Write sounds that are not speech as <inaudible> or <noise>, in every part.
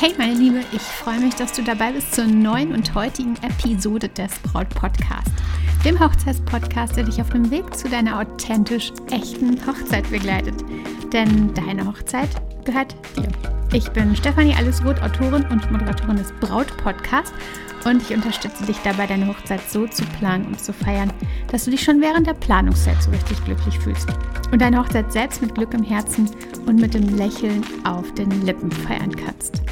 Hey meine Liebe, ich freue mich, dass du dabei bist zur neuen und heutigen Episode des Braut Podcast, dem Hochzeitspodcast, der dich auf dem Weg zu deiner authentisch echten Hochzeit begleitet. Denn deine Hochzeit gehört dir. Ich bin Stefanie Allesroth, Autorin und Moderatorin des Braut Podcasts und ich unterstütze dich dabei, deine Hochzeit so zu planen und zu feiern, dass du dich schon während der Planungszeit so richtig glücklich fühlst. Und deine Hochzeit selbst mit Glück im Herzen und mit dem Lächeln auf den Lippen feiern kannst.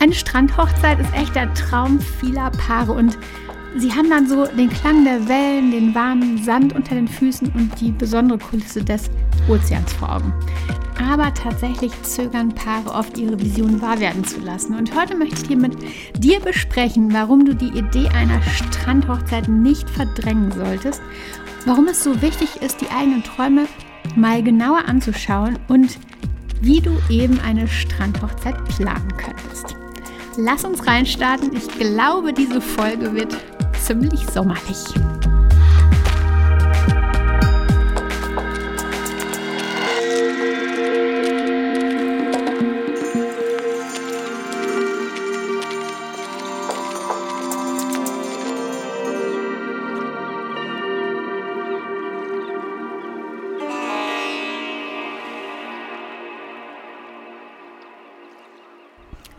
Eine Strandhochzeit ist echt der Traum vieler Paare. Und sie haben dann so den Klang der Wellen, den warmen Sand unter den Füßen und die besondere Kulisse des Ozeans vor Augen. Aber tatsächlich zögern Paare oft, ihre Vision wahr werden zu lassen. Und heute möchte ich hier mit dir besprechen, warum du die Idee einer Strandhochzeit nicht verdrängen solltest, warum es so wichtig ist, die eigenen Träume mal genauer anzuschauen und wie du eben eine Strandhochzeit planen könntest. Lass uns reinstarten. Ich glaube, diese Folge wird ziemlich sommerlich.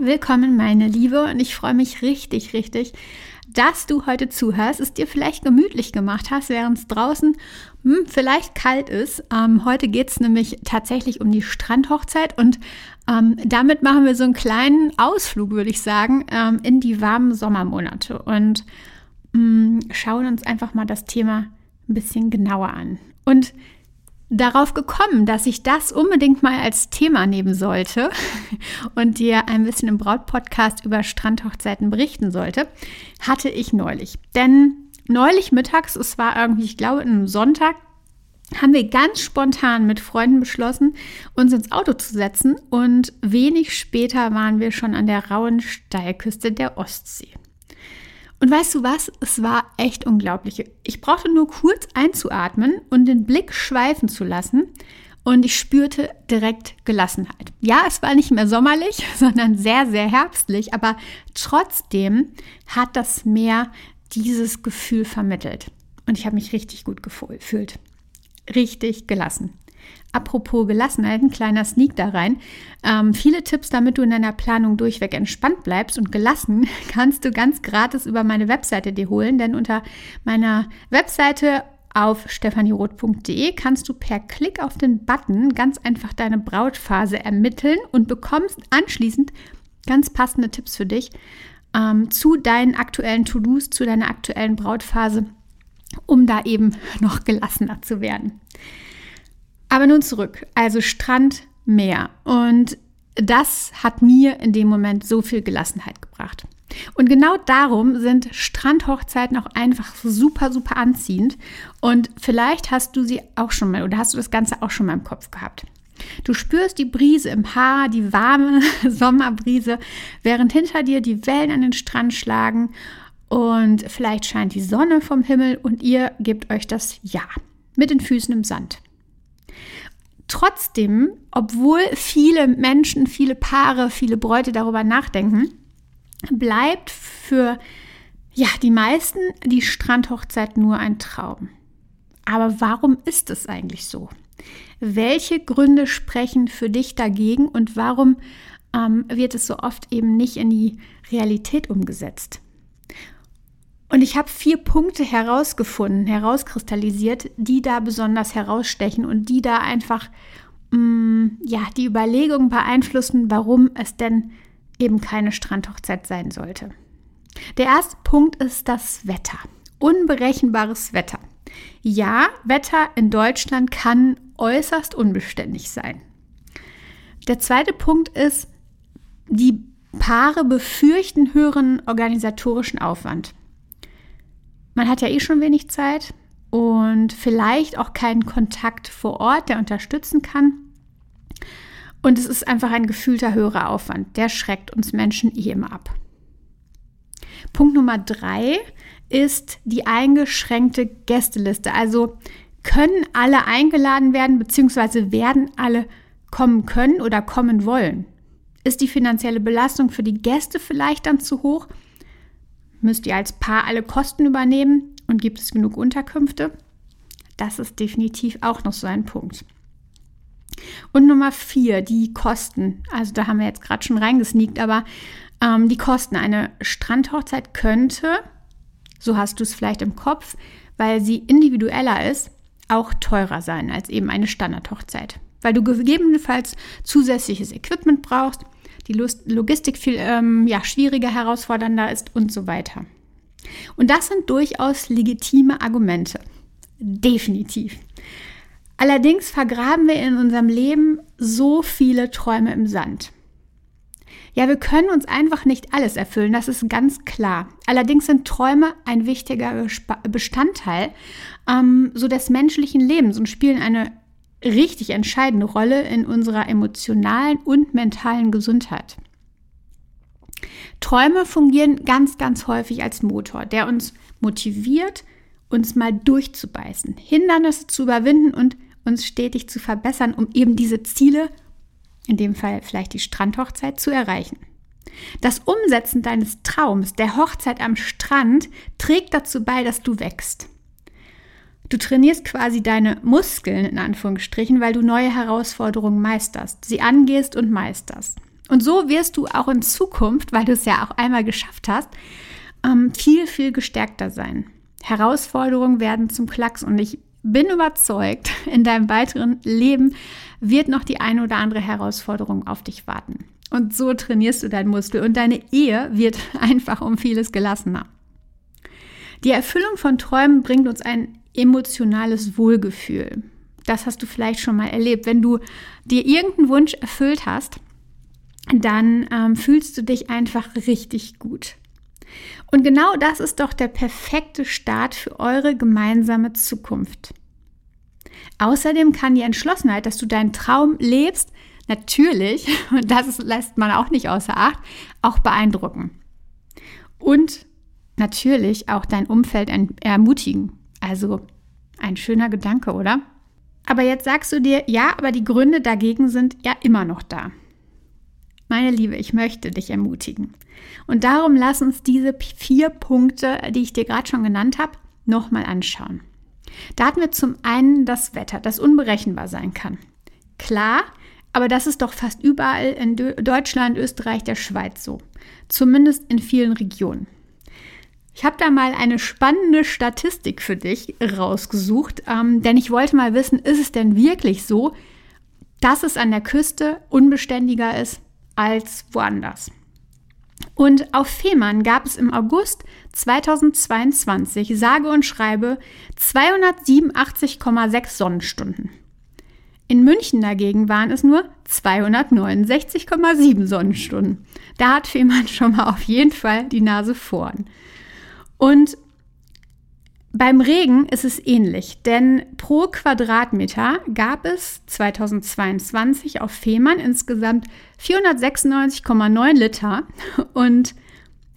Willkommen, meine Liebe, und ich freue mich richtig, richtig, dass du heute zuhörst, es dir vielleicht gemütlich gemacht hast, während es draußen hm, vielleicht kalt ist. Ähm, heute geht es nämlich tatsächlich um die Strandhochzeit und ähm, damit machen wir so einen kleinen Ausflug, würde ich sagen, ähm, in die warmen Sommermonate und hm, schauen uns einfach mal das Thema ein bisschen genauer an. Und darauf gekommen, dass ich das unbedingt mal als Thema nehmen sollte <laughs> und dir ein bisschen im Brautpodcast über Strandhochzeiten berichten sollte, hatte ich neulich. Denn neulich mittags, es war irgendwie, ich glaube, einem Sonntag, haben wir ganz spontan mit Freunden beschlossen, uns ins Auto zu setzen und wenig später waren wir schon an der rauen Steilküste der Ostsee. Und weißt du was? Es war echt unglaublich. Ich brauchte nur kurz einzuatmen und den Blick schweifen zu lassen. Und ich spürte direkt Gelassenheit. Ja, es war nicht mehr sommerlich, <laughs> sondern sehr, sehr herbstlich. Aber trotzdem hat das Meer dieses Gefühl vermittelt. Und ich habe mich richtig gut gefühlt. Richtig gelassen. Apropos Gelassenheit, ein kleiner Sneak da rein. Ähm, viele Tipps, damit du in deiner Planung durchweg entspannt bleibst und gelassen, <laughs> kannst du ganz gratis über meine Webseite dir holen, denn unter meiner Webseite auf stefanieroth.de kannst du per Klick auf den Button ganz einfach deine Brautphase ermitteln und bekommst anschließend ganz passende Tipps für dich ähm, zu deinen aktuellen To-Dos, zu deiner aktuellen Brautphase, um da eben <laughs> noch gelassener zu werden. Aber nun zurück. Also Strand, Meer. Und das hat mir in dem Moment so viel Gelassenheit gebracht. Und genau darum sind Strandhochzeiten auch einfach super, super anziehend. Und vielleicht hast du sie auch schon mal oder hast du das Ganze auch schon mal im Kopf gehabt. Du spürst die Brise im Haar, die warme <laughs> Sommerbrise, während hinter dir die Wellen an den Strand schlagen und vielleicht scheint die Sonne vom Himmel und ihr gebt euch das Ja mit den Füßen im Sand. Trotzdem, obwohl viele Menschen, viele Paare, viele Bräute darüber nachdenken, bleibt für ja, die meisten die Strandhochzeit nur ein Traum. Aber warum ist es eigentlich so? Welche Gründe sprechen für dich dagegen und warum ähm, wird es so oft eben nicht in die Realität umgesetzt? Und ich habe vier Punkte herausgefunden, herauskristallisiert, die da besonders herausstechen und die da einfach mh, mm, ja, die Überlegung beeinflussen, warum es denn eben keine Strandhochzeit sein sollte. Der erste Punkt ist das Wetter. Unberechenbares Wetter. Ja, Wetter in Deutschland kann äußerst unbeständig sein. Der zweite Punkt ist, die Paare befürchten höheren organisatorischen Aufwand. Man hat ja eh schon wenig Zeit und vielleicht auch keinen Kontakt vor Ort, der unterstützen kann. Und es ist einfach ein gefühlter höherer Aufwand. Der schreckt uns Menschen eh immer ab. Punkt Nummer drei ist die eingeschränkte Gästeliste. Also können alle eingeladen werden, beziehungsweise werden alle kommen können oder kommen wollen. Ist die finanzielle Belastung für die Gäste vielleicht dann zu hoch? Müsst ihr als Paar alle Kosten übernehmen und gibt es genug Unterkünfte? Das ist definitiv auch noch so ein Punkt. Und Nummer vier, die Kosten. Also da haben wir jetzt gerade schon reingesneakt, aber ähm, die Kosten. Eine Strandhochzeit könnte, so hast du es vielleicht im Kopf, weil sie individueller ist, auch teurer sein als eben eine Standardhochzeit. Weil du gegebenenfalls zusätzliches Equipment brauchst, die Logistik viel ähm, ja, schwieriger, herausfordernder ist und so weiter. Und das sind durchaus legitime Argumente. Definitiv. Allerdings vergraben wir in unserem Leben so viele Träume im Sand. Ja, wir können uns einfach nicht alles erfüllen, das ist ganz klar. Allerdings sind Träume ein wichtiger Bestandteil ähm, so des menschlichen Lebens und spielen eine richtig entscheidende Rolle in unserer emotionalen und mentalen Gesundheit. Träume fungieren ganz, ganz häufig als Motor, der uns motiviert, uns mal durchzubeißen, Hindernisse zu überwinden und uns stetig zu verbessern, um eben diese Ziele, in dem Fall vielleicht die Strandhochzeit, zu erreichen. Das Umsetzen deines Traums, der Hochzeit am Strand, trägt dazu bei, dass du wächst. Du trainierst quasi deine Muskeln in Anführungsstrichen, weil du neue Herausforderungen meisterst, sie angehst und meisterst. Und so wirst du auch in Zukunft, weil du es ja auch einmal geschafft hast, ähm, viel, viel gestärkter sein. Herausforderungen werden zum Klacks und ich bin überzeugt, <laughs> in deinem weiteren Leben wird noch die eine oder andere Herausforderung auf dich warten. Und so trainierst du deinen Muskel und deine Ehe wird <laughs> einfach um vieles gelassener. Die Erfüllung von Träumen bringt uns ein emotionales Wohlgefühl. Das hast du vielleicht schon mal erlebt. Wenn du dir irgendeinen Wunsch erfüllt hast, dann ähm, fühlst du dich einfach richtig gut. Und genau das ist doch der perfekte Start für eure gemeinsame Zukunft. Außerdem kann die Entschlossenheit, dass du deinen Traum lebst, natürlich, <laughs> und das lässt man auch nicht außer Acht, auch beeindrucken. Und natürlich auch dein Umfeld ermutigen. Also ein schöner Gedanke, oder? Aber jetzt sagst du dir, ja, aber die Gründe dagegen sind ja immer noch da. Meine Liebe, ich möchte dich ermutigen. Und darum lass uns diese vier Punkte, die ich dir gerade schon genannt habe, nochmal anschauen. Da hatten wir zum einen das Wetter, das unberechenbar sein kann. Klar, aber das ist doch fast überall in Deutschland, Österreich, der Schweiz so. Zumindest in vielen Regionen. Ich habe da mal eine spannende Statistik für dich rausgesucht, ähm, denn ich wollte mal wissen, ist es denn wirklich so, dass es an der Küste unbeständiger ist als woanders? Und auf Fehmarn gab es im August 2022 sage und schreibe 287,6 Sonnenstunden. In München dagegen waren es nur 269,7 Sonnenstunden. Da hat Fehmarn schon mal auf jeden Fall die Nase vorn. Und beim Regen ist es ähnlich, denn pro Quadratmeter gab es 2022 auf Fehmarn insgesamt 496,9 Liter und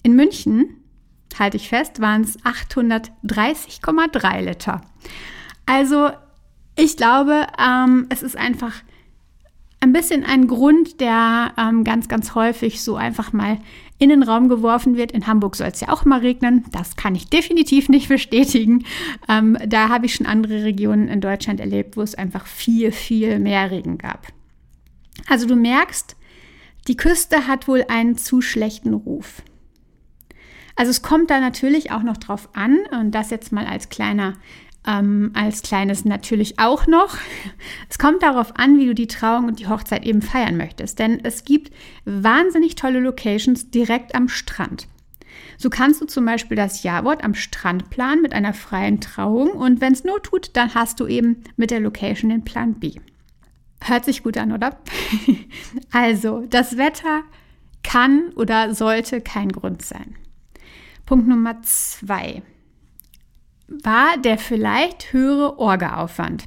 in München, halte ich fest, waren es 830,3 Liter. Also ich glaube, ähm, es ist einfach ein bisschen ein Grund, der ähm, ganz, ganz häufig so einfach mal in den Raum geworfen wird. In Hamburg soll es ja auch mal regnen. Das kann ich definitiv nicht bestätigen. Ähm, da habe ich schon andere Regionen in Deutschland erlebt, wo es einfach viel, viel mehr Regen gab. Also du merkst, die Küste hat wohl einen zu schlechten Ruf. Also es kommt da natürlich auch noch drauf an, und das jetzt mal als kleiner ähm, als kleines natürlich auch noch. Es kommt darauf an, wie du die Trauung und die Hochzeit eben feiern möchtest, denn es gibt wahnsinnig tolle Locations direkt am Strand. So kannst du zum Beispiel das Jawort am Strand planen mit einer freien Trauung und wenn es nur tut, dann hast du eben mit der Location den Plan B. Hört sich gut an, oder? <laughs> also, das Wetter kann oder sollte kein Grund sein. Punkt Nummer zwei war der vielleicht höhere Orgaaufwand.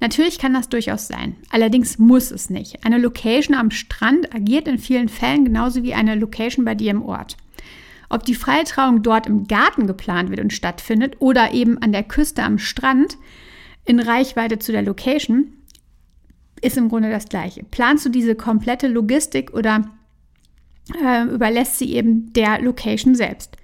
Natürlich kann das durchaus sein. Allerdings muss es nicht. Eine Location am Strand agiert in vielen Fällen genauso wie eine Location bei dir im Ort. Ob die Freitrauung dort im Garten geplant wird und stattfindet oder eben an der Küste am Strand in Reichweite zu der Location, ist im Grunde das gleiche. Planst du diese komplette Logistik oder äh, überlässt sie eben der Location selbst.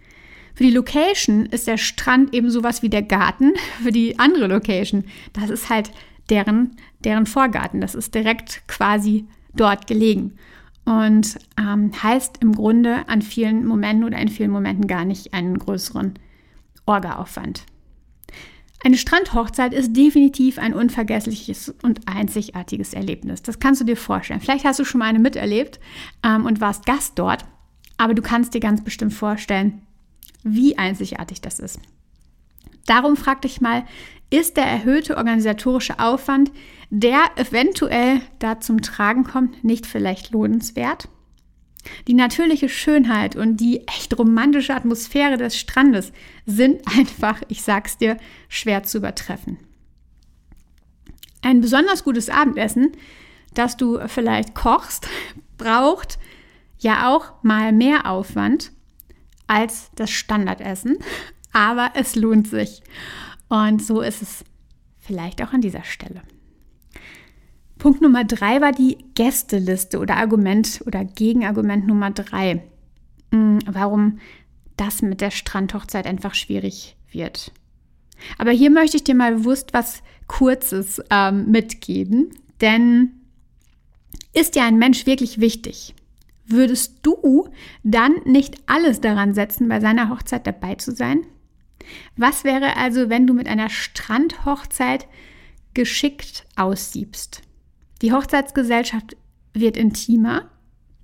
Für die Location ist der Strand eben sowas wie der Garten. <laughs> Für die andere Location, das ist halt deren, deren Vorgarten. Das ist direkt quasi dort gelegen. Und ähm, heißt im Grunde an vielen Momenten oder in vielen Momenten gar nicht einen größeren Orgaaufwand. Eine Strandhochzeit ist definitiv ein unvergessliches und einzigartiges Erlebnis. Das kannst du dir vorstellen. Vielleicht hast du schon mal eine miterlebt ähm, und warst Gast dort, aber du kannst dir ganz bestimmt vorstellen, wie einzigartig das ist. Darum frag dich mal, ist der erhöhte organisatorische Aufwand, der eventuell da zum Tragen kommt, nicht vielleicht lohnenswert? Die natürliche Schönheit und die echt romantische Atmosphäre des Strandes sind <laughs> einfach, ich sag's dir, schwer zu übertreffen. Ein besonders gutes Abendessen, das du vielleicht kochst, <laughs> braucht ja auch mal mehr Aufwand als das Standardessen, aber es lohnt sich. Und so ist es vielleicht auch an dieser Stelle. Punkt Nummer drei war die Gästeliste oder Argument oder Gegenargument Nummer drei. Hm, warum das mit der Strandhochzeit einfach schwierig wird. Aber hier möchte ich dir mal bewusst was Kurzes ähm, mitgeben, denn ist dir ein Mensch wirklich wichtig? Würdest du dann nicht alles daran setzen, bei seiner Hochzeit dabei zu sein? Was wäre also, wenn du mit einer Strandhochzeit geschickt aussiebst? Die Hochzeitsgesellschaft wird intimer,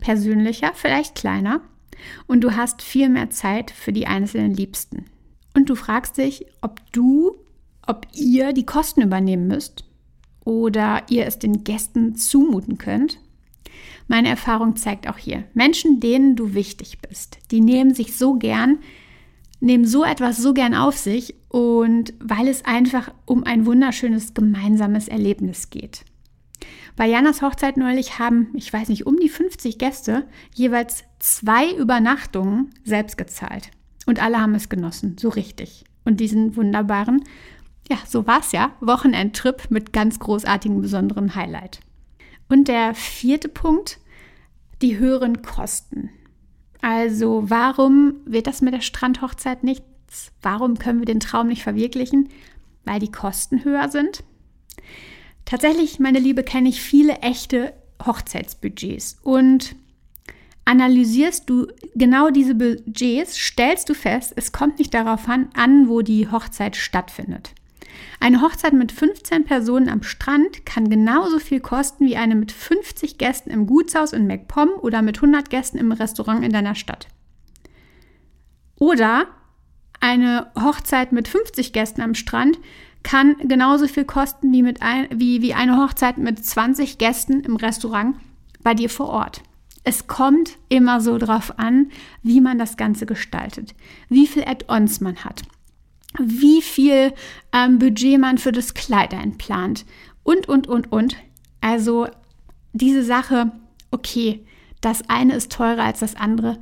persönlicher, vielleicht kleiner und du hast viel mehr Zeit für die einzelnen Liebsten. Und du fragst dich, ob du, ob ihr die Kosten übernehmen müsst oder ihr es den Gästen zumuten könnt. Meine Erfahrung zeigt auch hier, Menschen, denen du wichtig bist, die nehmen sich so gern, nehmen so etwas so gern auf sich und weil es einfach um ein wunderschönes gemeinsames Erlebnis geht. Bei Janas Hochzeit neulich haben, ich weiß nicht, um die 50 Gäste jeweils zwei Übernachtungen selbst gezahlt. Und alle haben es genossen, so richtig. Und diesen wunderbaren, ja, so war es ja, Wochenendtrip mit ganz großartigen, besonderen Highlight. Und der vierte Punkt, die höheren Kosten. Also warum wird das mit der Strandhochzeit nichts? Warum können wir den Traum nicht verwirklichen? Weil die Kosten höher sind. Tatsächlich, meine Liebe, kenne ich viele echte Hochzeitsbudgets und analysierst du genau diese Budgets, stellst du fest, es kommt nicht darauf an, wo die Hochzeit stattfindet. Eine Hochzeit mit 15 Personen am Strand kann genauso viel kosten wie eine mit 50 Gästen im Gutshaus in MacPom oder mit 100 Gästen im Restaurant in deiner Stadt. Oder eine Hochzeit mit 50 Gästen am Strand kann genauso viel kosten wie, mit ein, wie, wie eine Hochzeit mit 20 Gästen im Restaurant bei dir vor Ort. Es kommt immer so drauf an, wie man das Ganze gestaltet, wie viel Add-ons man hat, wie viel ähm, Budget man für das Kleid einplant und, und, und, und. Also diese Sache, okay, das eine ist teurer als das andere,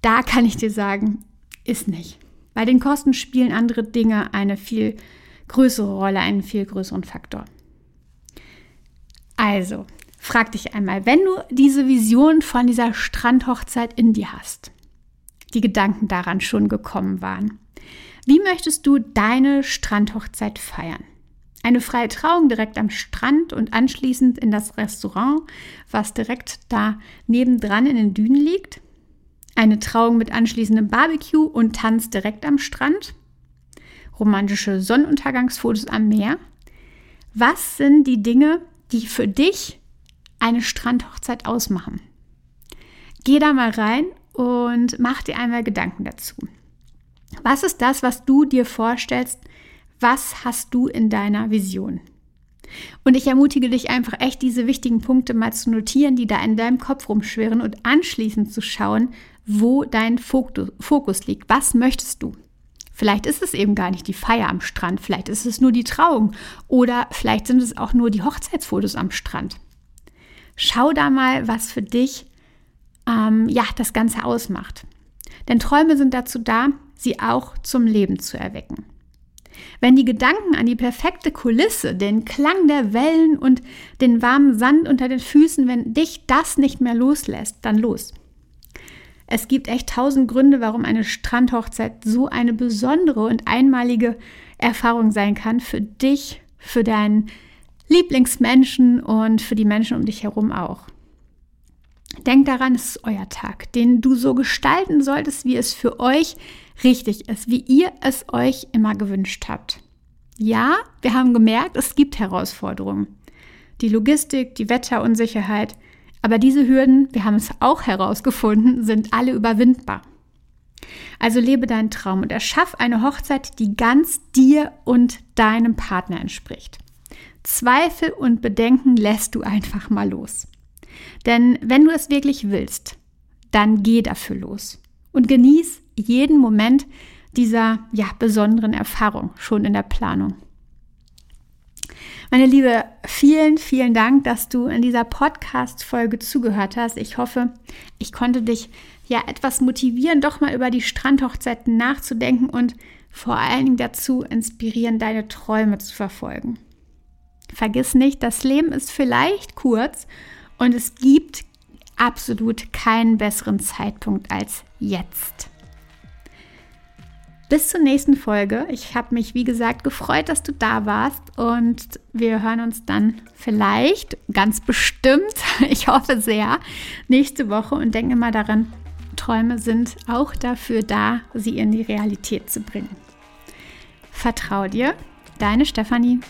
da kann ich dir sagen, ist nicht. Bei den Kosten spielen andere Dinge eine viel größere Rolle, einen viel größeren Faktor. Also, frag dich einmal, wenn du diese Vision von dieser Strandhochzeit in dir hast, die Gedanken daran schon gekommen waren, wie möchtest du deine Strandhochzeit feiern? Eine freie Trauung direkt am Strand und anschließend in das Restaurant, was direkt da nebendran in den Dünen liegt? Eine Trauung mit anschließendem Barbecue und Tanz direkt am Strand? romantische Sonnenuntergangsfotos am Meer. Was sind die Dinge, die für dich eine Strandhochzeit ausmachen? Geh da mal rein und mach dir einmal Gedanken dazu. Was ist das, was du dir vorstellst? Was hast du in deiner Vision? Und ich ermutige dich einfach echt, diese wichtigen Punkte mal zu notieren, die da in deinem Kopf rumschwirren und anschließend zu schauen, wo dein Fokus liegt. Was möchtest du? Vielleicht ist es eben gar nicht die Feier am Strand, vielleicht ist es nur die Trauung oder vielleicht sind es auch nur die Hochzeitsfotos am Strand. Schau da mal, was für dich ähm, ja das Ganze ausmacht. Denn Träume sind dazu da, sie auch zum Leben zu erwecken. Wenn die Gedanken an die perfekte Kulisse, den Klang der Wellen und den warmen Sand unter den Füßen, wenn dich das nicht mehr loslässt, dann los. Es gibt echt tausend Gründe, warum eine Strandhochzeit so eine besondere und einmalige Erfahrung sein kann für dich, für deinen Lieblingsmenschen und für die Menschen um dich herum auch. Denk daran, es ist euer Tag, den du so gestalten solltest, wie es für euch richtig ist, wie ihr es euch immer gewünscht habt. Ja, wir haben gemerkt, es gibt Herausforderungen. Die Logistik, die Wetterunsicherheit, aber diese Hürden, wir haben es auch herausgefunden, sind alle überwindbar. Also lebe deinen Traum und erschaff eine Hochzeit, die ganz dir und deinem Partner entspricht. Zweifel und Bedenken lässt du einfach mal los. Denn wenn du es wirklich willst, dann geh dafür los und genieß jeden Moment dieser ja, besonderen Erfahrung schon in der Planung. Meine Liebe, vielen, vielen Dank, dass du in dieser Podcast-Folge zugehört hast. Ich hoffe, ich konnte dich ja etwas motivieren, doch mal über die Strandhochzeiten nachzudenken und vor allen Dingen dazu inspirieren, deine Träume zu verfolgen. Vergiss nicht, das Leben ist vielleicht kurz und es gibt absolut keinen besseren Zeitpunkt als jetzt. Bis zur nächsten Folge. Ich habe mich, wie gesagt, gefreut, dass du da warst und wir hören uns dann vielleicht, ganz bestimmt, <laughs> ich hoffe sehr, nächste Woche und denke mal daran, Träume sind auch dafür da, sie in die Realität zu bringen. Vertrau dir, deine Stefanie.